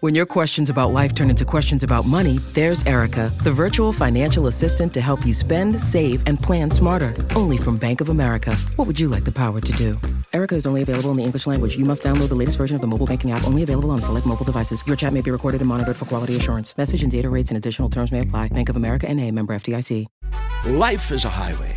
When your questions about life turn into questions about money, there's Erica, the virtual financial assistant to help you spend, save, and plan smarter. Only from Bank of America. What would you like the power to do? Erica is only available in the English language. You must download the latest version of the mobile banking app, only available on select mobile devices. Your chat may be recorded and monitored for quality assurance. Message and data rates and additional terms may apply. Bank of America and a member FDIC. Life is a highway,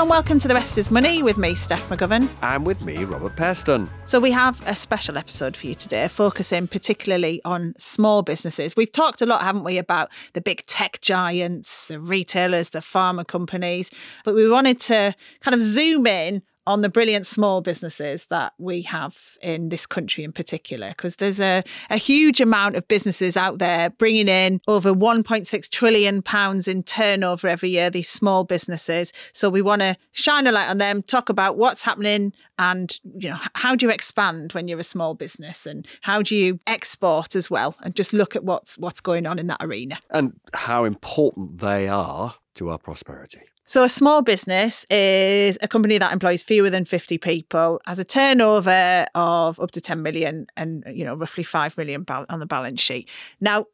Hello and welcome to The Rest is Money with me, Steph McGovern. And with me, Robert Peston. So, we have a special episode for you today, focusing particularly on small businesses. We've talked a lot, haven't we, about the big tech giants, the retailers, the pharma companies, but we wanted to kind of zoom in on the brilliant small businesses that we have in this country in particular, because there's a, a huge amount of businesses out there bringing in over 1.6 trillion pounds in turnover every year, these small businesses. So we want to shine a light on them, talk about what's happening and, you know, how do you expand when you're a small business and how do you export as well and just look at what's what's going on in that arena. And how important they are to our prosperity. So, a small business is a company that employs fewer than 50 people, has a turnover of up to 10 million and, you know, roughly 5 million on the balance sheet. Now,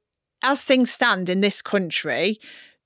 as things stand in this country,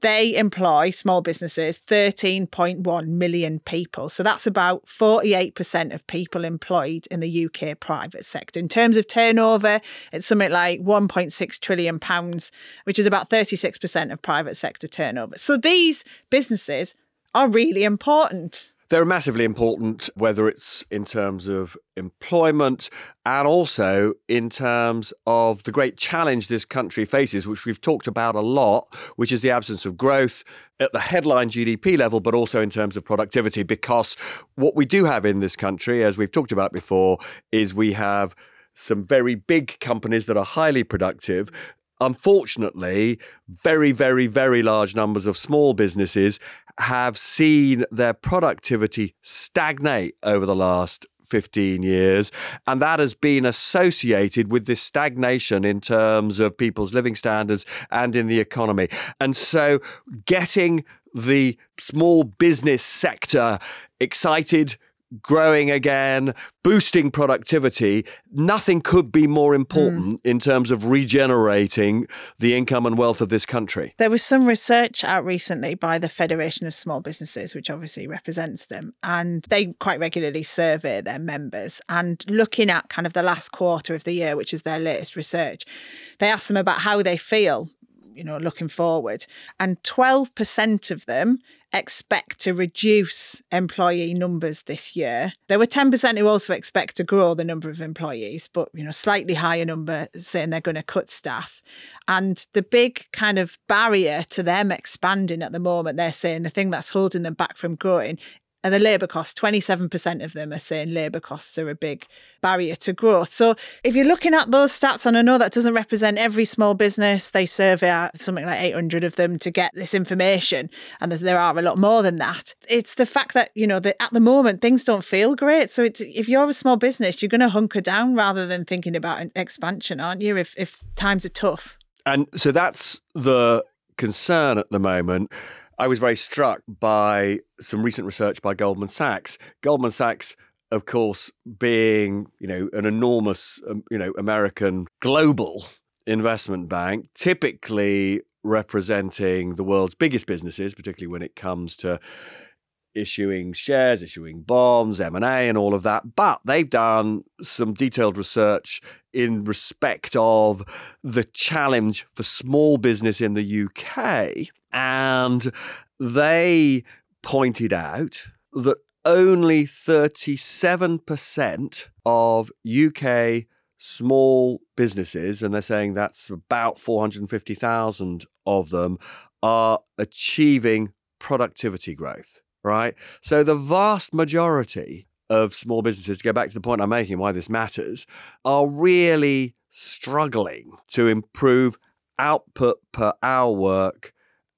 they employ small businesses 13.1 million people. So that's about 48% of people employed in the UK private sector. In terms of turnover, it's something like 1.6 trillion pounds, which is about 36% of private sector turnover. So these businesses are really important. They're massively important, whether it's in terms of employment and also in terms of the great challenge this country faces, which we've talked about a lot, which is the absence of growth at the headline GDP level, but also in terms of productivity. Because what we do have in this country, as we've talked about before, is we have some very big companies that are highly productive unfortunately, very, very, very large numbers of small businesses have seen their productivity stagnate over the last 15 years. And that has been associated with this stagnation in terms of people's living standards and in the economy. And so getting the small business sector excited, growing again, boosting productivity, nothing could be more important mm. in terms of regenerating the income and wealth of this country. There was some research out recently by the Federation of Small Businesses, which obviously represents them, and they quite regularly survey their members. And looking at kind of the last quarter of the year, which is their latest research, they asked them about how they feel you know, looking forward. And 12% of them expect to reduce employee numbers this year. There were 10% who also expect to grow the number of employees, but you know, slightly higher number saying they're going to cut staff. And the big kind of barrier to them expanding at the moment, they're saying the thing that's holding them back from growing and the labour costs, 27% of them are saying labour costs are a big barrier to growth. So if you're looking at those stats, and I know that doesn't represent every small business, they survey something like 800 of them to get this information, and there are a lot more than that. It's the fact that, you know, that at the moment things don't feel great. So if you're a small business, you're going to hunker down rather than thinking about expansion, aren't you, if, if times are tough? And so that's the concern at the moment. I was very struck by some recent research by Goldman Sachs. Goldman Sachs of course, being you know an enormous um, you know American global investment bank, typically representing the world's biggest businesses, particularly when it comes to issuing shares, issuing bonds, M&A and all of that, but they've done some detailed research in respect of the challenge for small business in the UK and they pointed out that only 37% of UK small businesses, and they're saying that's about 450,000 of them, are achieving productivity growth, right? So the vast majority of small businesses, to go back to the point I'm making, why this matters, are really struggling to improve output per hour work,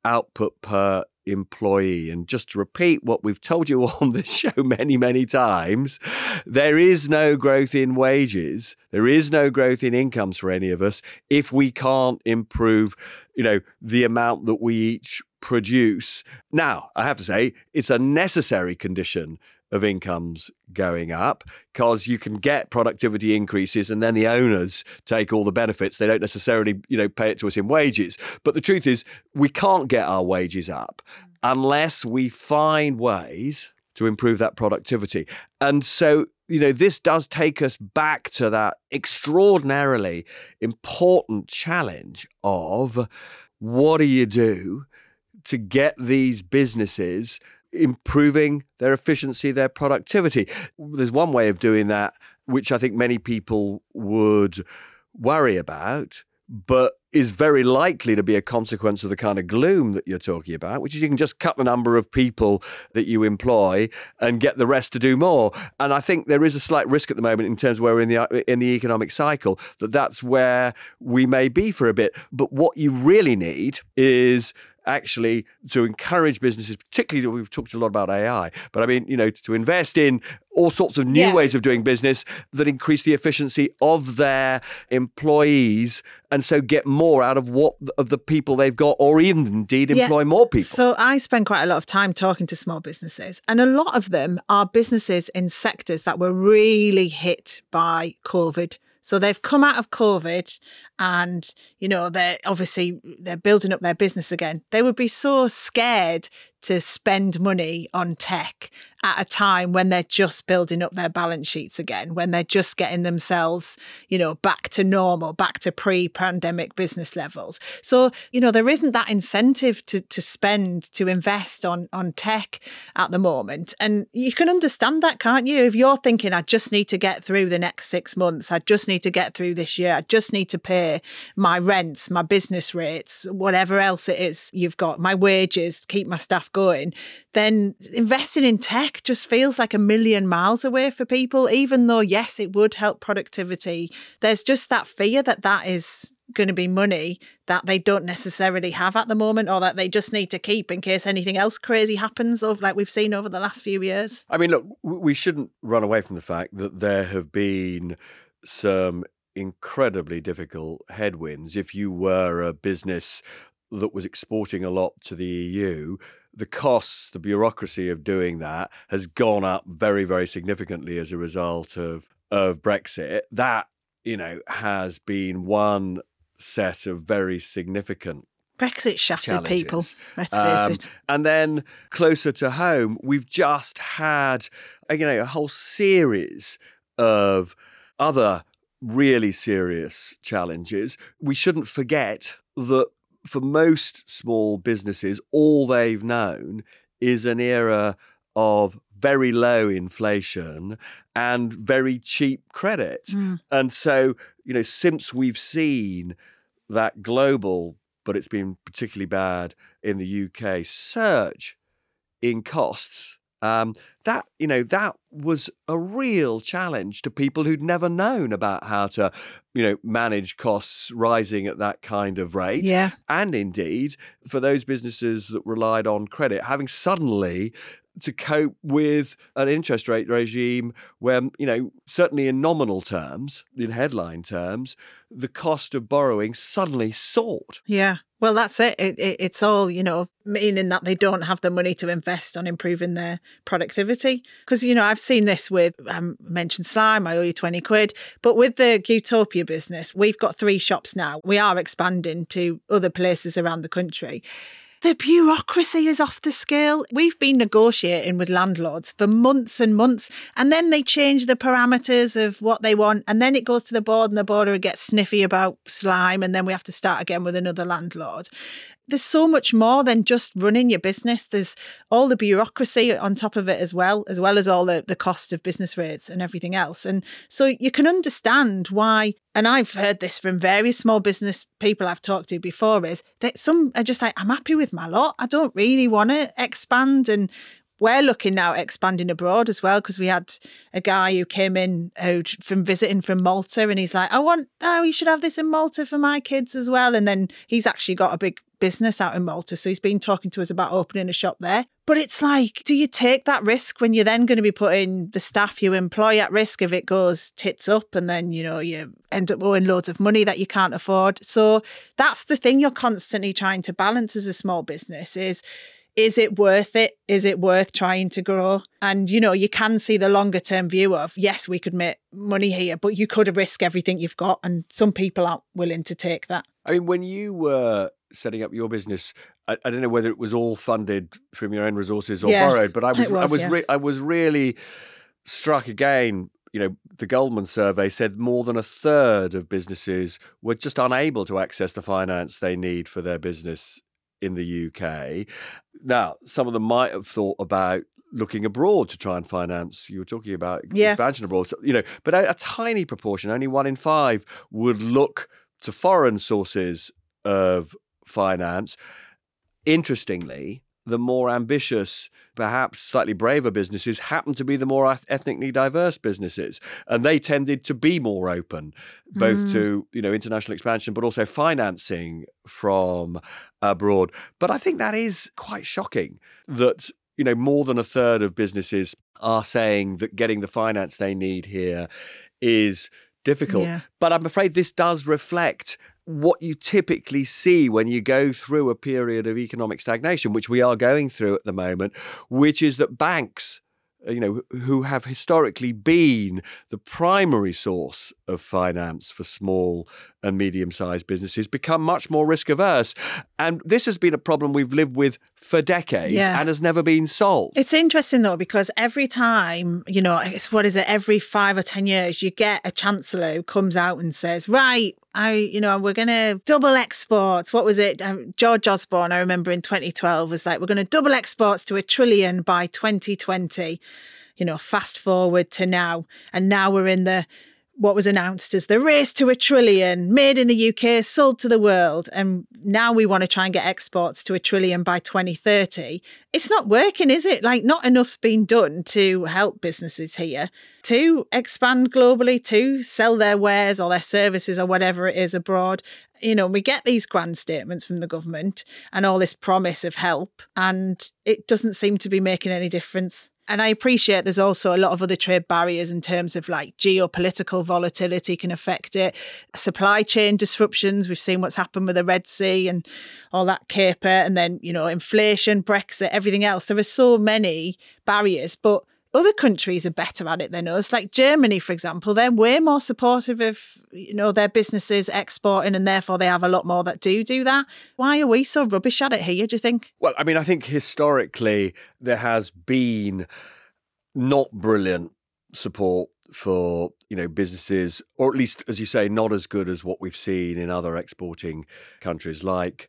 output per employee. And just to repeat what we've told you on this show many, many times, there is no growth in wages. There is no growth in incomes for any of us if we can't improve, you know, the amount that we each produce. Now, I have to say, it's a necessary condition of incomes going up because you can get productivity increases and then the owners take all the benefits. They don't necessarily you know pay it to us in wages. But the truth is we can't get our wages up mm. unless we find ways to improve that productivity. And so you know this does take us back to that extraordinarily important challenge of what do you do to get these businesses improving their efficiency, their productivity. There's one way of doing that, which I think many people would worry about, but is very likely to be a consequence of the kind of gloom that you're talking about, which is you can just cut the number of people that you employ and get the rest to do more. And I think there is a slight risk at the moment in terms of where we're in the in the economic cycle that that's where we may be for a bit. But what you really need is actually to encourage businesses, particularly we've talked a lot about AI, but I mean, you know, to invest in all sorts of new yeah. ways of doing business that increase the efficiency of their employees and so get more out of what of the people they've got or even indeed employ yeah. more people. So I spend quite a lot of time talking to small businesses and a lot of them are businesses in sectors that were really hit by COVID. So they've come out of COVID and, you know, they're obviously they're building up their business again. They would be so scared to spend money on tech at a time when they're just building up their balance sheets again, when they're just getting themselves, you know, back to normal, back to pre-pandemic business levels. So, you know, there isn't that incentive to to spend, to invest on on tech at the moment. And you can understand that, can't you? If you're thinking, I just need to get through the next six months, I just need to get through this year, I just need to pay my rents, my business rates, whatever else it is you've got, my wages, keep my staff going, then investing in tech just feels like a million miles away for people, even though, yes, it would help productivity. There's just that fear that that is going to be money that they don't necessarily have at the moment or that they just need to keep in case anything else crazy happens of like we've seen over the last few years i mean look we shouldn't run away from the fact that there have been some incredibly difficult headwinds if you were a business that was exporting a lot to the EU the costs, the bureaucracy of doing that has gone up very, very significantly as a result of of Brexit. That you know has been one set of very significant Brexit shafted challenges. people. Let's face um, it. And then closer to home, we've just had uh, you know a whole series of other really serious challenges. We shouldn't forget that for most small businesses, all they've known is an era of very low inflation and very cheap credit. Mm. And so, you know, since we've seen that global, but it's been particularly bad in the UK, surge in costs, um, that you know that was a real challenge to people who'd never known about how to you know manage costs rising at that kind of rate. Yeah. And indeed for those businesses that relied on credit having suddenly to cope with an interest rate regime where, you know, certainly in nominal terms, in headline terms, the cost of borrowing suddenly soared. Yeah. Well, that's it. It, it. It's all, you know, meaning that they don't have the money to invest on improving their productivity. Because, you know, I've seen this with, I um, mentioned slime, I owe you 20 quid. But with the Utopia business, we've got three shops now. We are expanding to other places around the country The bureaucracy is off the scale. We've been negotiating with landlords for months and months, and then they change the parameters of what they want, and then it goes to the board, and the board gets sniffy about slime, and then we have to start again with another landlord there's so much more than just running your business. There's all the bureaucracy on top of it as well, as well as all the, the cost of business rates and everything else. And so you can understand why, and I've heard this from various small business people I've talked to before, is that some are just like, I'm happy with my lot. I don't really want to expand. And we're looking now at expanding abroad as well because we had a guy who came in who from visiting from Malta and he's like, I want oh, you should have this in Malta for my kids as well. And then he's actually got a big business out in Malta. So he's been talking to us about opening a shop there. But it's like, do you take that risk when you're then going to be putting the staff you employ at risk if it goes tits up and then, you know, you end up owing loads of money that you can't afford? So that's the thing you're constantly trying to balance as a small business is is it worth it? Is it worth trying to grow? And you know, you can see the longer term view of yes, we could make money here, but you could risk everything you've got, and some people aren't willing to take that. I mean, when you were setting up your business, I, I don't know whether it was all funded from your own resources or yeah, borrowed, but I was, was I was yeah. re- I was really struck again you know, the Goldman survey said more than a third of businesses were just unable to access the finance they need for their business in the UK. Now, some of them might have thought about looking abroad to try and finance. You were talking about yeah. expansion abroad, so, you know, but a, a tiny proportion, only one in five, would look to foreign sources of finance. Interestingly, the more ambitious, perhaps slightly braver businesses happen to be the more ethnically diverse businesses, and they tended to be more open, both mm. to you know international expansion, but also financing from abroad. But I think that is quite shocking that you know more than a third of businesses are saying that getting the finance they need here is difficult. Yeah. But I'm afraid this does reflect what you typically see when you go through a period of economic stagnation, which we are going through at the moment, which is that banks uh, you know, who have historically been the primary source of finance for small and medium sized businesses, become much more risk averse. And this has been a problem we've lived with for decades yeah. and has never been solved. It's interesting though, because every time, you know, it's what is it, every five or 10 years, you get a chancellor who comes out and says, right, I, you know, we're going to double exports. What was it? Um, George Osborne, I remember in 2012, was like, we're going to double exports to a trillion by 2020. You know, fast forward to now. And now we're in the what was announced as the race to a trillion, made in the UK, sold to the world. And now we want to try and get exports to a trillion by 2030. It's not working, is it? Like, not enough's been done to help businesses here to expand globally, to sell their wares or their services or whatever it is abroad. You know, we get these grand statements from the government and all this promise of help, and it doesn't seem to be making any difference. And I appreciate there's also a lot of other trade barriers in terms of like geopolitical volatility can affect it, supply chain disruptions. We've seen what's happened with the Red Sea and all that caper, and then, you know, inflation, Brexit, everything else. There are so many barriers, but other countries are better at it than us. Like Germany, for example, they're way more supportive of you know their businesses exporting, and therefore they have a lot more that do do that. Why are we so rubbish at it here? Do you think? Well, I mean, I think historically there has been not brilliant support for you know businesses, or at least, as you say, not as good as what we've seen in other exporting countries like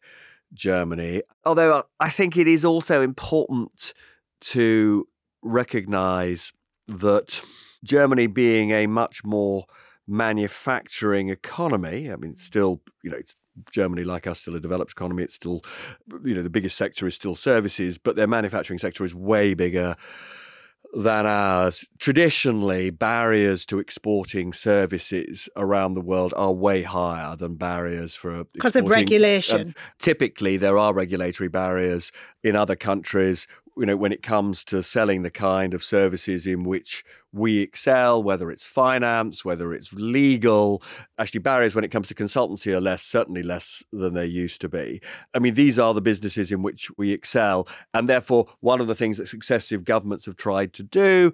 Germany. Although I think it is also important to recognize that Germany being a much more manufacturing economy, I mean, it's still, you know, it's Germany, like us, still a developed economy. It's still, you know, the biggest sector is still services, but their manufacturing sector is way bigger than ours. Traditionally, barriers to exporting services around the world are way higher than barriers for because of regulation. typically, there are regulatory barriers in other countries you know, when it comes to selling the kind of services in which we excel, whether it's finance, whether it's legal, actually barriers when it comes to consultancy are less, certainly less than they used to be. I mean, these are the businesses in which we excel. And therefore, one of the things that successive governments have tried to do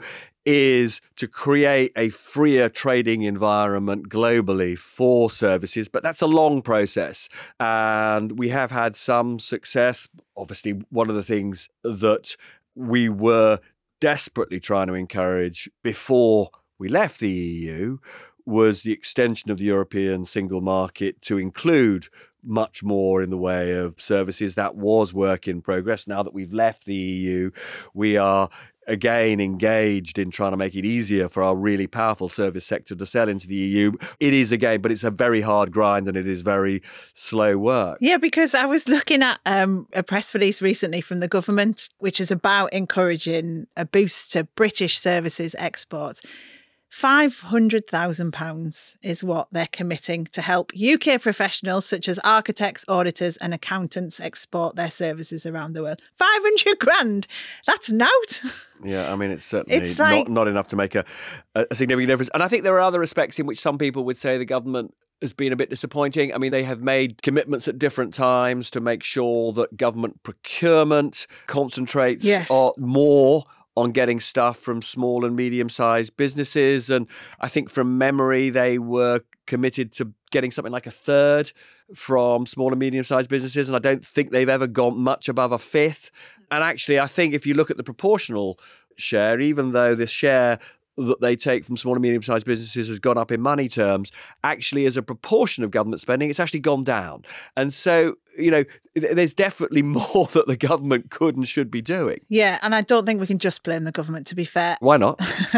is to create a freer trading environment globally for services, but that's a long process. And we have had some success. Obviously, one of the things that we were desperately trying to encourage before we left the EU was the extension of the European single market to include much more in the way of services. That was work in progress. Now that we've left the EU, we are again engaged in trying to make it easier for our really powerful service sector to sell into the EU. It is again, but it's a very hard grind and it is very slow work. Yeah, because I was looking at um, a press release recently from the government, which is about encouraging a boost to British services exports. £500,000 is what they're committing to help UK professionals such as architects, auditors, and accountants export their services around the world. 500 grand! That's nout! Yeah, I mean, it's certainly It's like- not, not enough to make a, a significant difference. And I think there are other respects in which some people would say the government has been a bit disappointing. I mean, they have made commitments at different times to make sure that government procurement concentrates Yes. more on getting stuff from small and medium sized businesses. And I think from memory, they were committed to getting something like a third from small and medium sized businesses. And I don't think they've ever gone much above a fifth. And actually, I think if you look at the proportional share, even though the share that they take from small and medium sized businesses has gone up in money terms, actually, as a proportion of government spending, it's actually gone down. And so, you know, there's definitely more that the government could and should be doing. Yeah, and I don't think we can just blame the government, to be fair. Why not?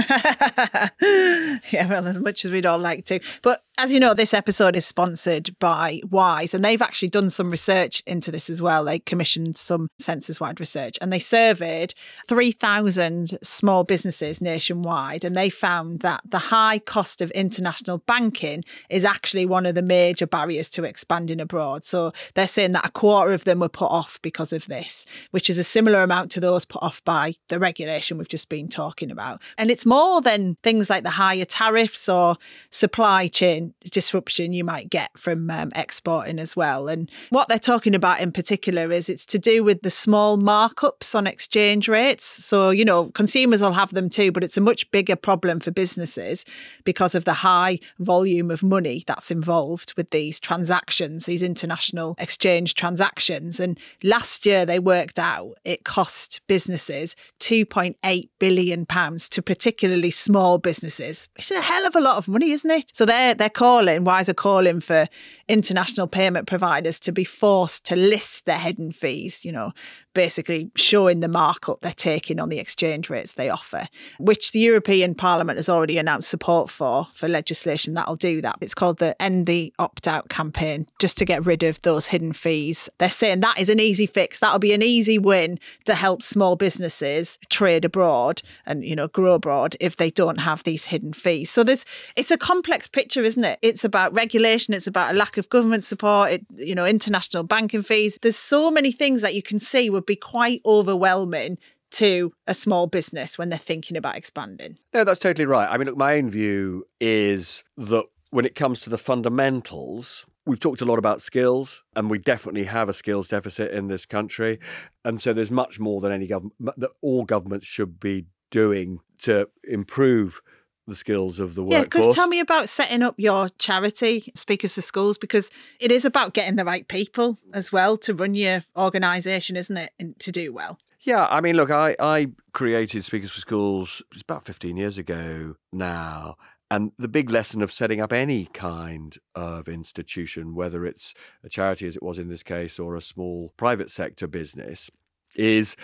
yeah, well, as much as we'd all like to. But as you know, this episode is sponsored by Wise, and they've actually done some research into this as well. They commissioned some Censuswide research and they surveyed 3,000 small businesses nationwide, and they found that the high cost of international banking is actually one of the major barriers to expanding abroad. So they're saying that a quarter of them were put off because of this, which is a similar amount to those put off by the regulation we've just been talking about. And it's more than things like the higher tariffs or supply chain disruption you might get from um, exporting as well. And what they're talking about in particular is it's to do with the small markups on exchange rates. So, you know, consumers will have them too, but it's a much bigger problem for businesses because of the high volume of money that's involved with these transactions, these international exchange transactions. And last year they worked out it cost businesses 2.8 billion pounds to particularly small businesses, which is a hell of a lot of money, isn't it? So they're they're calling, Wise are calling for international payment providers to be forced to list their hidden fees, you know, basically showing the markup they're taking on the exchange rates they offer, which the European Parliament has already announced support for, for legislation that'll do that. It's called the End the Opt Out campaign, just to get rid of those hidden fees. They're saying that is an easy fix. That'll be an easy win to help small businesses trade abroad and, you know, grow abroad if they don't have these hidden fees. So there's, it's a complex picture, isn't it? It's about regulation, it's about a lack of government support, it, you know, international banking fees. There's so many things that you can see would be quite overwhelming to a small business when they're thinking about expanding. No, that's totally right. I mean, look, my own view is that when it comes to the fundamentals, we've talked a lot about skills, and we definitely have a skills deficit in this country. And so there's much more than any government that all governments should be doing to improve the skills of the Yeah, because tell me about setting up your charity, Speakers for Schools, because it is about getting the right people as well to run your organisation, isn't it, and to do well. Yeah, I mean, look, I, I created Speakers for Schools it's about 15 years ago now. And the big lesson of setting up any kind of institution, whether it's a charity as it was in this case or a small private sector business, is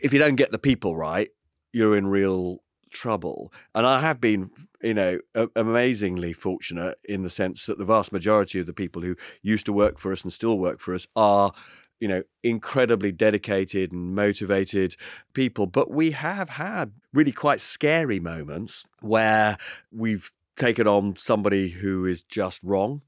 if you don't get the people right, you're in real trouble. And I have been, you know, a- amazingly fortunate in the sense that the vast majority of the people who used to work for us and still work for us are you know, incredibly dedicated and motivated people. But we have had really quite scary moments where we've taken on somebody who is just wrong,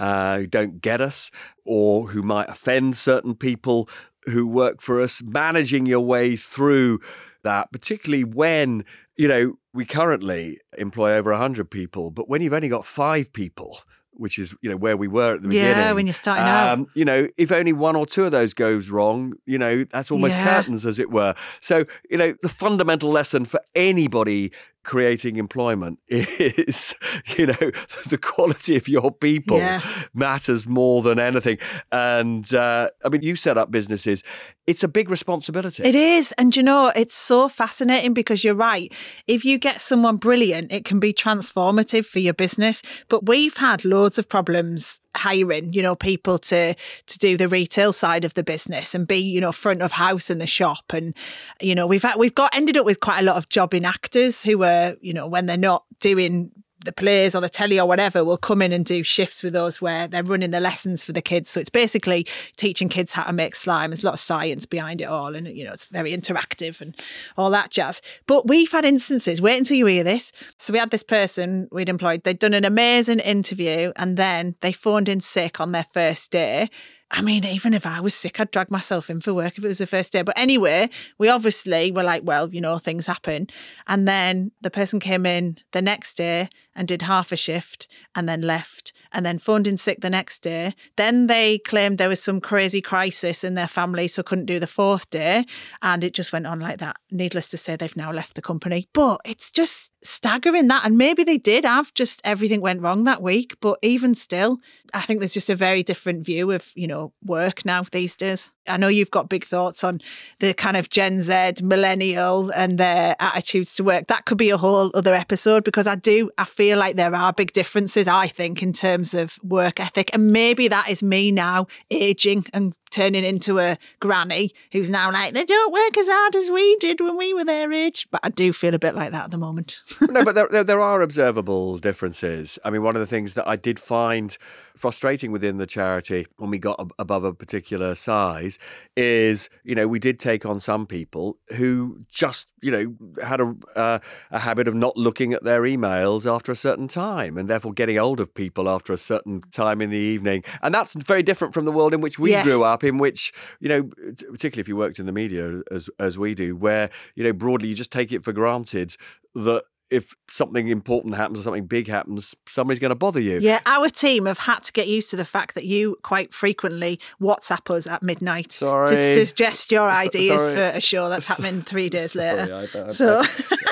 uh, who don't get us, or who might offend certain people who work for us, managing your way through that, particularly when, you know, we currently employ over 100 people, but when you've only got five people, which is you know where we were at the beginning. Yeah, when you're starting out. um, You know, if only one or two of those goes wrong, you know, that's almost Yeah. curtains, as it were. So you know, the fundamental lesson for anybody creating employment is, you know, the quality of your people Yeah. matters more than anything. And uh, I mean, you set up businesses; it's a big responsibility. It is. And you know, it's so fascinating because you're right. If you get someone brilliant, it can be transformative for your business. But we've had loads of problems hiring, you know, people to to do the retail side of the business and be, you know, front of house in the shop. And, you know, we've had, we've got ended up with quite a lot of jobbing actors who are, you know, when they're not doing the players or the telly or whatever will come in and do shifts with us where they're running the lessons for the kids. So it's basically teaching kids how to make slime. There's a lot of science behind it all, and you know it's very interactive and all that jazz. But we've had instances. Wait until you hear this. So we had this person we'd employed. They'd done an amazing interview, and then they phoned in sick on their first day. I mean, even if I was sick, I'd drag myself in for work if it was the first day. But anyway, we obviously were like, well, you know, things happen. And then the person came in the next day and did half a shift and then left and then phoned in sick the next day. Then they claimed there was some crazy crisis in their family, so couldn't do the fourth day. And it just went on like that. Needless to say, they've now left the company. But it's just staggering that. And maybe they did have just everything went wrong that week. But even still, I think there's just a very different view of, you know, work now these days. I know you've got big thoughts on the kind of Gen Z, millennial, and their attitudes to work. That could be a whole other episode because I do, I feel like there are big differences, I think, in terms of work ethic. And maybe that is me now aging and turning into a granny who's now like, they don't work as hard as we did when we were their age. But I do feel a bit like that at the moment. no, but there, there, there are observable differences. I mean, one of the things that I did find frustrating within the charity when we got ab- above a particular size is, you know, we did take on some people who just, you know, had a, uh, a habit of not looking at their emails after a certain time and therefore getting hold of people after a certain time in the evening. And that's very different from the world in which we Yes. grew up, in which, you know, particularly if you worked in the media as, as we do, where, you know, broadly you just take it for granted that if something important happens or something big happens, somebody's going to bother you. Yeah, our team have had to get used to the fact that you quite frequently WhatsApp us at midnight Sorry. to suggest your ideas sorry. for a show that's happening three days later. Sorry, I- I- so,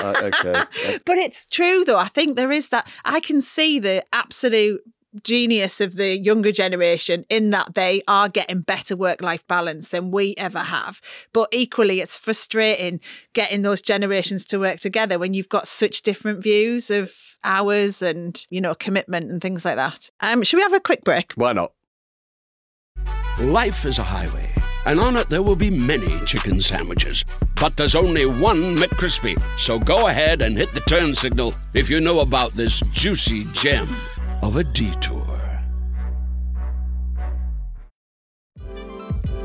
Uh, okay. but it's true though. I think there is that. I can see the absolute genius of the younger generation in that they are getting better work life balance than we ever have. But equally, it's frustrating getting those generations to work together when you've got such different views of hours and, you know, commitment and things like that. Um, should we have a quick break? Why not? Life is a highway, and on it there will be many chicken sandwiches. But there's only one McCrispy. So go ahead and hit the turn signal if you know about this juicy gem of a detour.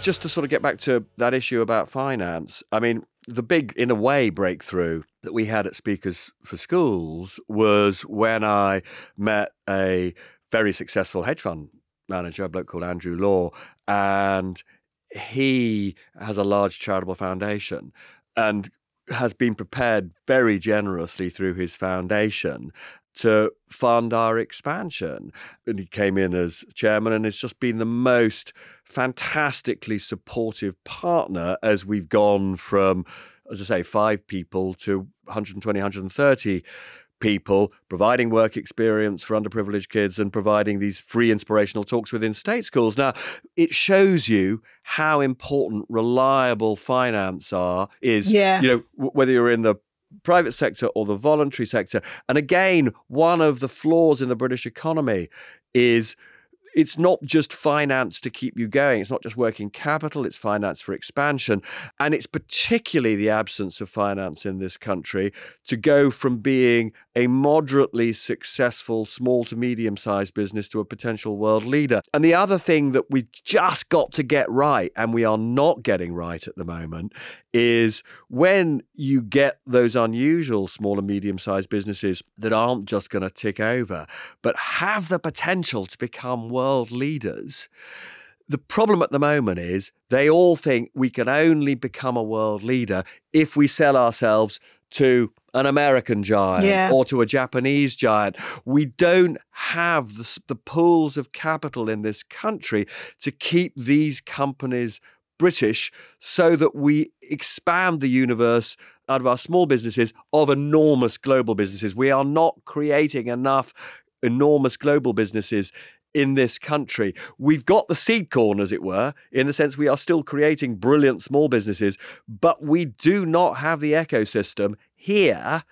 Just to sort of get back to that issue about finance, I mean, the big, in a way, breakthrough that we had at Speakers for Schools was when I met a very successful hedge fund manager, a bloke called Andrew Law, and he has a large charitable foundation and has been prepared very generously through his foundation to fund our expansion. And he came in as chairman and has just been the most fantastically supportive partner as we've gone from, as I say, five people to 120, 130 people, providing work experience for underprivileged kids and providing these free inspirational talks within state schools. Now, it shows you how important reliable finance are is Yeah. you know w- whether you're in the private sector or the voluntary sector. And again, one of the flaws in the British economy is it's not just finance to keep you going. It's not just working capital, it's finance for expansion. And it's particularly the absence of finance in this country to go from being a moderately successful small to medium sized business to a potential world leader. And the other thing that we've just got to get right, and we are not getting right at the moment, is when you get those unusual small and medium sized businesses that aren't just going to tick over, but have the potential to become world leaders. The problem at the moment is they all think we can only become a world leader if we sell ourselves to an American giant Yeah. or to a Japanese giant. We don't have the, the pools of capital in this country to keep these companies British so that we expand the universe out of our small businesses of enormous global businesses. We are not creating enough enormous global businesses in this country. We've got the seed corn, as it were, in the sense we are still creating brilliant small businesses, but we do not have the ecosystem here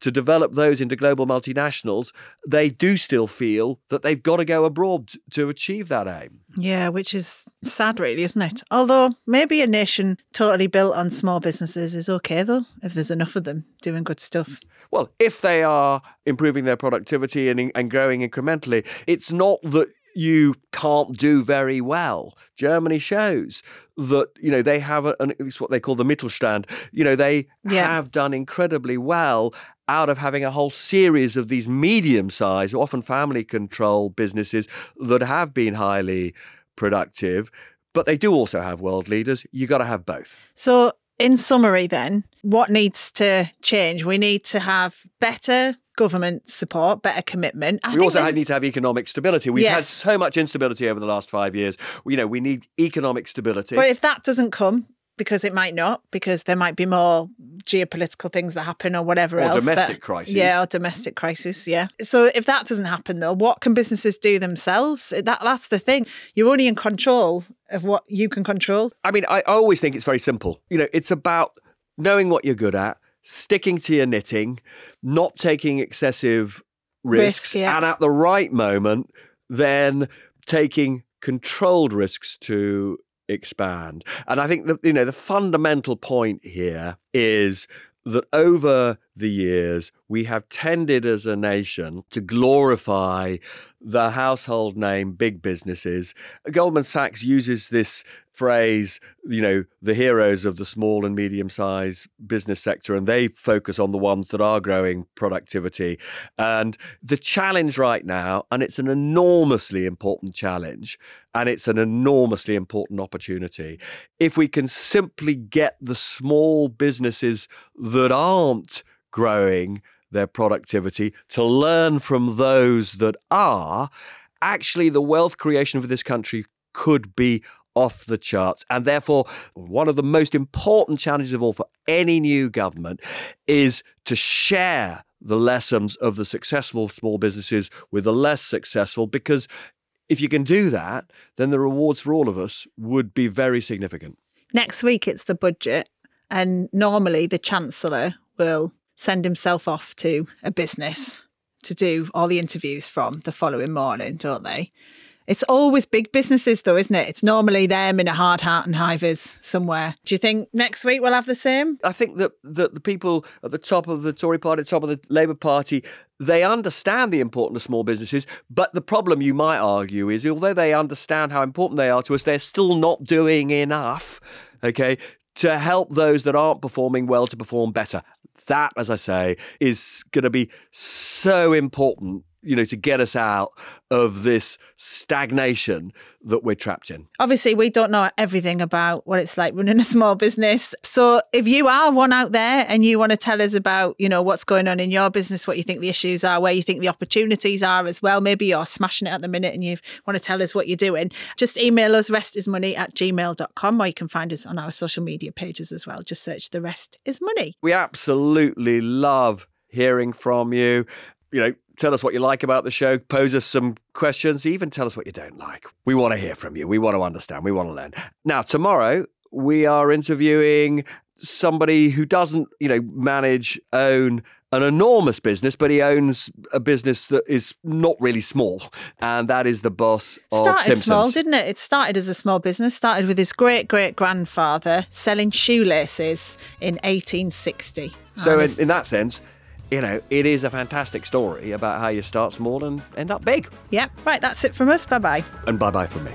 to develop those into global multinationals. They do still feel that they've got to go abroad to achieve that aim. Yeah, which is sad, really, isn't it? Although maybe a nation totally built on small businesses is okay, though, if there's enough of them doing good stuff. Well, if they are improving their productivity and, and growing incrementally, it's not that you can't do very well. Germany shows that you know they have a, an, it's what they call the Mittelstand. You know they Yeah. have done incredibly well out of having a whole series of these medium-sized, often family-controlled businesses that have been highly productive. But they do also have world leaders. You got to have both. So, in summary, then, what needs to change? We need to have better government support, better commitment. I we also that- need to have economic stability. We've had so much instability over the last five years. You know, we need economic stability. But if that doesn't come, because it might not, because there might be more geopolitical things that happen or whatever Or else. that- domestic crises. Yeah, or domestic crisis. Yeah. So if that doesn't happen, though, what can businesses do themselves? That that's the thing. You're only in control of what you can control. I mean, I, I always think it's very simple. You know, it's about knowing what you're good at, sticking to your knitting, not taking excessive risks, Risk, yeah. and at the right moment, then taking controlled risks to expand. And I think that, you know, the fundamental point here is that over the years, we have tended as a nation to glorify the household name big businesses. Goldman Sachs uses this phrase, you know, the heroes of the small and medium sized business sector, and they focus on the ones that are growing productivity. And the challenge right now, and it's an enormously important challenge, and it's an enormously important opportunity. If we can simply get the small businesses that aren't growing their productivity to learn from those that are, actually the wealth creation for this country could be off the charts. And therefore, one of the most important challenges of all for any new government is to share the lessons of the successful small businesses with the less successful, because if you can do that, then the rewards for all of us would be very significant. Next week it's the budget, and normally the chancellor will send himself off to a business to do all the interviews from the following morning, don't they? It's always big businesses, though, isn't it? It's normally them in a hard hat and hi-vis somewhere. Do you think next week we'll have the same? I think that, the people at the top of the Tory party, top of the Labour Party, they understand the importance of small businesses. But the problem, you might argue, is although they understand how important they are to us, they're still not doing enough, okay, to help those that aren't performing well to perform better. That, as I say, is going to be so important you know, to get us out of this stagnation that we're trapped in. Obviously, we don't know everything about what it's like running a small business. So if you are one out there and you want to tell us about, you know, what's going on in your business, what you think the issues are, where you think the opportunities are as well, maybe you're smashing it at the minute and you want to tell us what you're doing, just email us restismoney at gmail.com or you can find us on our social media pages as well. Just search the rest is money. We absolutely love hearing from you. You know, tell us what you like about the show, pose us some questions, even tell us what you don't like. We want to hear from you. We want to understand. We want to learn. Now, tomorrow, we are interviewing somebody who doesn't, you know, manage, own an enormous business, but he owns a business that is not really small, and that is the boss of started small, didn't it? It started as a small business. Started with his great great grandfather selling shoelaces in 1860. So, in, in that sense, you know, it is a fantastic story about how you start small and end up big. yeah, right. That's it from us. Bye bye. And bye bye from me.